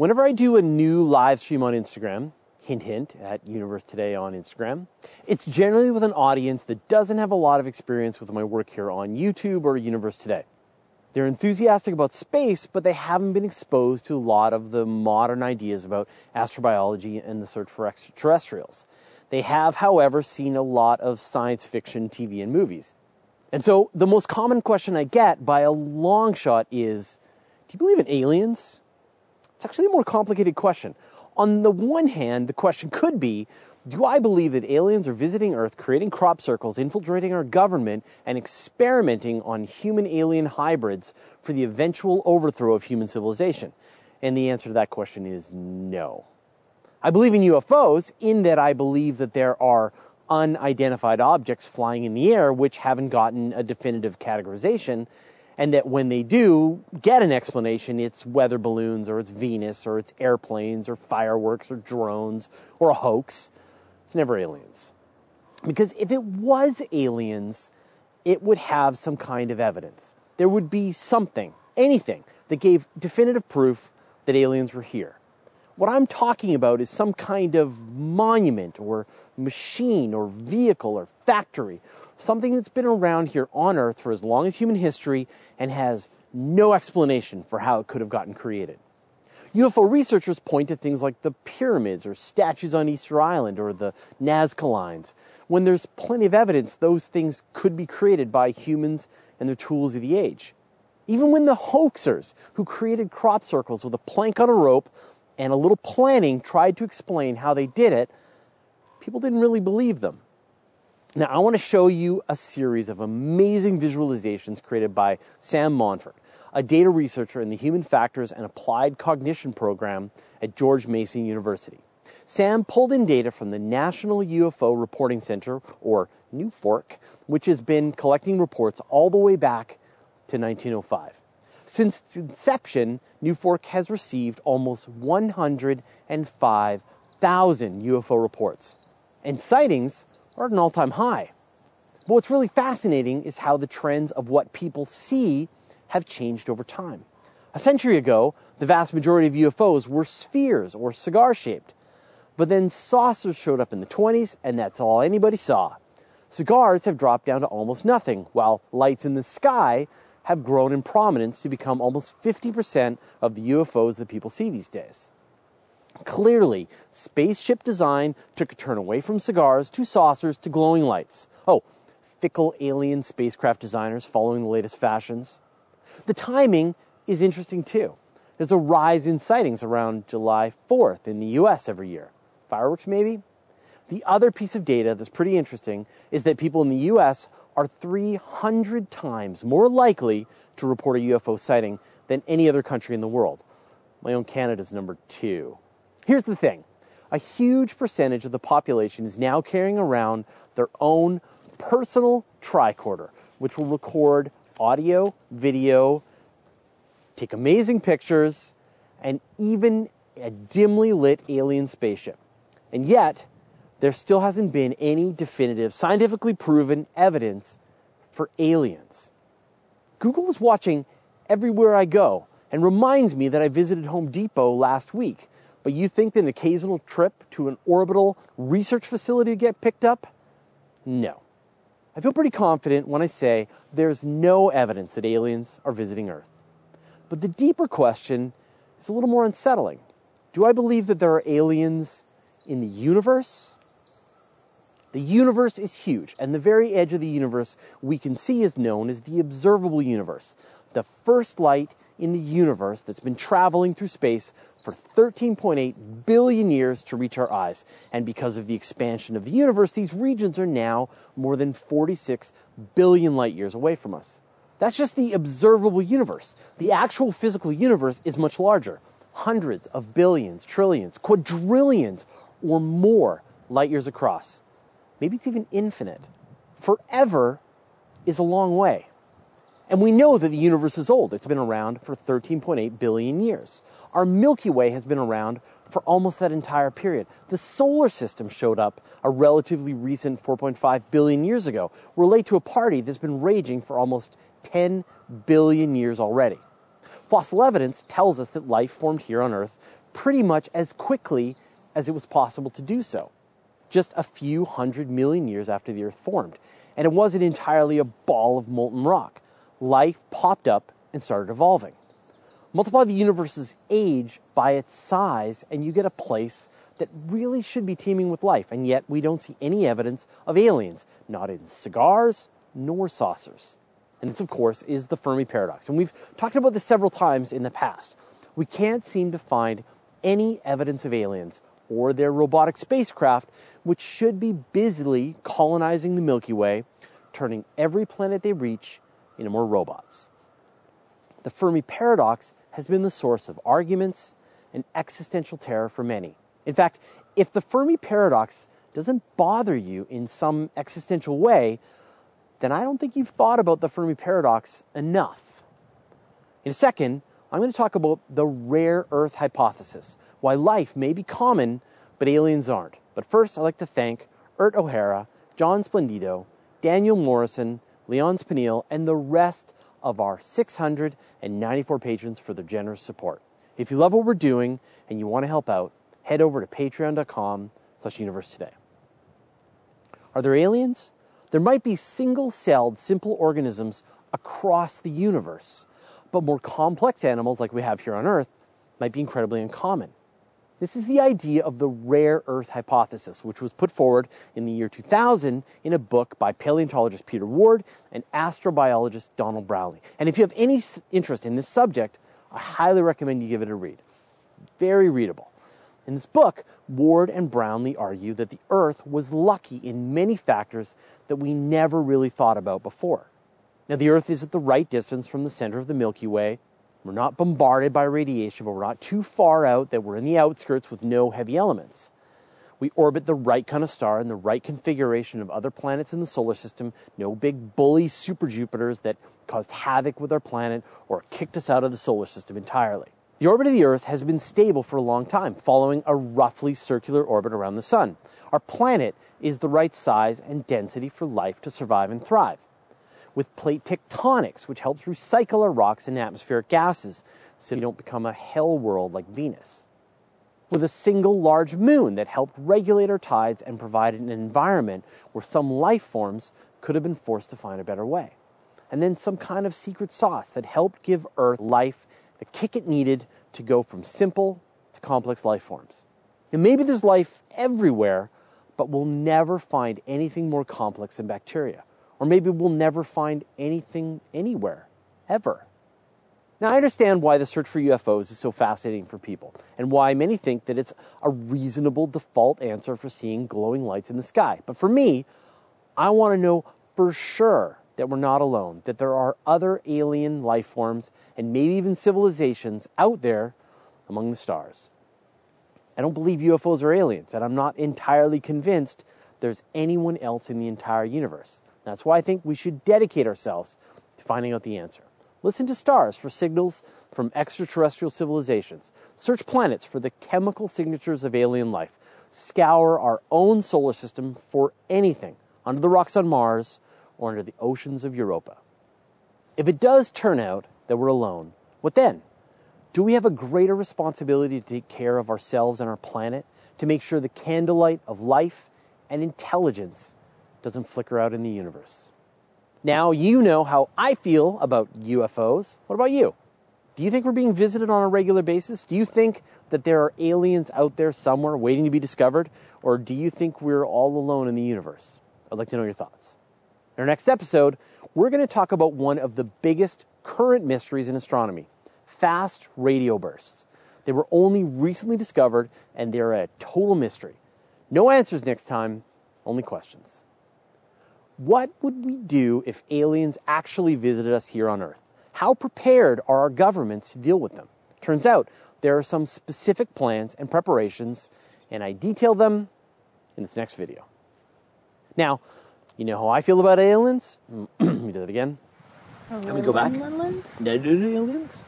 Whenever I do a new live stream on Instagram, hint hint at Universe Today on Instagram, it's generally with an audience that doesn't have a lot of experience with my work here on YouTube or Universe Today. They're enthusiastic about space, but they haven't been exposed to a lot of the modern ideas about astrobiology and the search for extraterrestrials. They have, however, seen a lot of science fiction TV and movies. And so the most common question I get by a long shot is, do you believe in aliens? It's actually a more complicated question. On the one hand, the question could be, do I believe that aliens are visiting Earth, creating crop circles, infiltrating our government, and experimenting on human alien hybrids for the eventual overthrow of human civilization? And the answer to that question is no. I believe in UFOs in that I believe that there are unidentified objects flying in the air which haven't gotten a definitive categorization and that when they do get an explanation, it's weather balloons or it's Venus or it's airplanes or fireworks or drones or a hoax. It's never aliens. Because if it was aliens, it would have some kind of evidence. There would be something, anything, that gave definitive proof that aliens were here. What I'm talking about is some kind of monument or machine or vehicle or factory something that's been around here on Earth for as long as human history and has no explanation for how it could have gotten created. UFO researchers point to things like the pyramids or statues on Easter Island or the Nazca lines, when there's plenty of evidence those things could be created by humans and the tools of the age. Even when the hoaxers who created crop circles with a plank on a rope and a little planning tried to explain how they did it, people didn't really believe them. Now, I want to show you a series of amazing visualizations created by Sam Monfort, a data researcher in the Human Factors and Applied Cognition program at George Mason University. Sam pulled in data from the National UFO Reporting Center, or NUFORC, which has been collecting reports all the way back to 1905. Since its inception, NUFORC has received almost 105,000 UFO reports. And sightings are at an all time high. But what's really fascinating is how the trends of what people see have changed over time. A century ago, the vast majority of UFOs were spheres or cigar shaped. But then saucers showed up in the 20s, and that's all anybody saw. Cigars have dropped down to almost nothing, while lights in the sky have grown in prominence to become almost 50% of the UFOs that people see these days. Clearly, spaceship design took a turn away from cigars to saucers to glowing lights. Oh, fickle alien spacecraft designers following the latest fashions. The timing is interesting too. There's a rise in sightings around July 4th in the US every year. Fireworks, maybe? The other piece of data that's pretty interesting is that people in the US are 300 times more likely to report a UFO sighting than any other country in the world. My own Canada's number two. Here's the thing a huge percentage of the population is now carrying around their own personal tricorder, which will record audio, video, take amazing pictures, and even a dimly lit alien spaceship. And yet, there still hasn't been any definitive, scientifically proven evidence for aliens. Google is watching everywhere I go and reminds me that I visited Home Depot last week but you think that an occasional trip to an orbital research facility would get picked up? No. I feel pretty confident when I say there's no evidence that aliens are visiting Earth. But the deeper question is a little more unsettling. Do I believe that there are aliens in the universe? The universe is huge, and the very edge of the universe we can see is known as the observable universe, the first light in the universe that's been traveling through space for 13.8 billion years to reach our eyes. And because of the expansion of the universe, these regions are now more than 46 billion light years away from us. That's just the observable universe. The actual physical universe is much larger hundreds of billions, trillions, quadrillions, or more light years across. Maybe it's even infinite. Forever is a long way. And we know that the universe is old. It's been around for 13.8 billion years. Our Milky Way has been around for almost that entire period. The solar system showed up a relatively recent 4.5 billion years ago. We're late to a party that's been raging for almost 10 billion years already. Fossil evidence tells us that life formed here on Earth pretty much as quickly as it was possible to do so, just a few hundred million years after the Earth formed. And it wasn't entirely a ball of molten rock. Life popped up and started evolving. Multiply the universe's age by its size, and you get a place that really should be teeming with life, and yet we don't see any evidence of aliens, not in cigars nor saucers. And this, of course, is the Fermi paradox. And we've talked about this several times in the past. We can't seem to find any evidence of aliens or their robotic spacecraft, which should be busily colonizing the Milky Way, turning every planet they reach into more robots. The Fermi paradox has been the source of arguments and existential terror for many. In fact, if the Fermi paradox doesn't bother you in some existential way, then I don't think you've thought about the Fermi paradox enough. In a second, I'm going to talk about the rare Earth hypothesis, why life may be common, but aliens aren't. But first, I'd like to thank Ert O'Hara, John Splendido, Daniel Morrison, Leon Spinel, and the rest of our 694 patrons for their generous support. If you love what we're doing and you want to help out, head over to patreon.com slash universe today. Are there aliens? There might be single-celled, simple organisms across the universe, but more complex animals like we have here on Earth might be incredibly uncommon. This is the idea of the rare Earth hypothesis, which was put forward in the year 2000 in a book by paleontologist Peter Ward and astrobiologist Donald Brownlee. And if you have any interest in this subject, I highly recommend you give it a read. It's very readable. In this book, Ward and Brownlee argue that the Earth was lucky in many factors that we never really thought about before. Now, the Earth is at the right distance from the center of the Milky Way, we're not bombarded by radiation, but we're not too far out that we're in the outskirts with no heavy elements. We orbit the right kind of star in the right configuration of other planets in the solar system, no big bully super Jupiters that caused havoc with our planet or kicked us out of the solar system entirely. The orbit of the Earth has been stable for a long time, following a roughly circular orbit around the Sun. Our planet is the right size and density for life to survive and thrive with plate tectonics, which helps recycle our rocks and atmospheric gases so you don't become a hell world like Venus. With a single large moon that helped regulate our tides and provided an environment where some life forms could have been forced to find a better way. And then some kind of secret sauce that helped give Earth life the kick it needed to go from simple to complex life forms. And maybe there's life everywhere, but we'll never find anything more complex than bacteria. Or maybe we'll never find anything anywhere, ever. Now, I understand why the search for UFOs is so fascinating for people, and why many think that it's a reasonable default answer for seeing glowing lights in the sky. But for me, I want to know for sure that we're not alone, that there are other alien life forms and maybe even civilizations out there among the stars. I don't believe UFOs are aliens, and I'm not entirely convinced there's anyone else in the entire universe. That's why I think we should dedicate ourselves to finding out the answer. Listen to stars for signals from extraterrestrial civilizations. Search planets for the chemical signatures of alien life. Scour our own solar system for anything under the rocks on Mars or under the oceans of Europa. If it does turn out that we're alone, what then? Do we have a greater responsibility to take care of ourselves and our planet, to make sure the candlelight of life and intelligence doesn't flicker out in the universe. Now you know how I feel about UFOs. What about you? Do you think we're being visited on a regular basis? Do you think that there are aliens out there somewhere waiting to be discovered? Or do you think we're all alone in the universe? I'd like to know your thoughts. In our next episode, we're going to talk about one of the biggest current mysteries in astronomy fast radio bursts. They were only recently discovered and they're a total mystery. No answers next time, only questions. What would we do if aliens actually visited us here on Earth? How prepared are our governments to deal with them? Turns out there are some specific plans and preparations, and I detail them in this next video. Now, you know how I feel about aliens? Let me do that again. Can we go back? Aliens?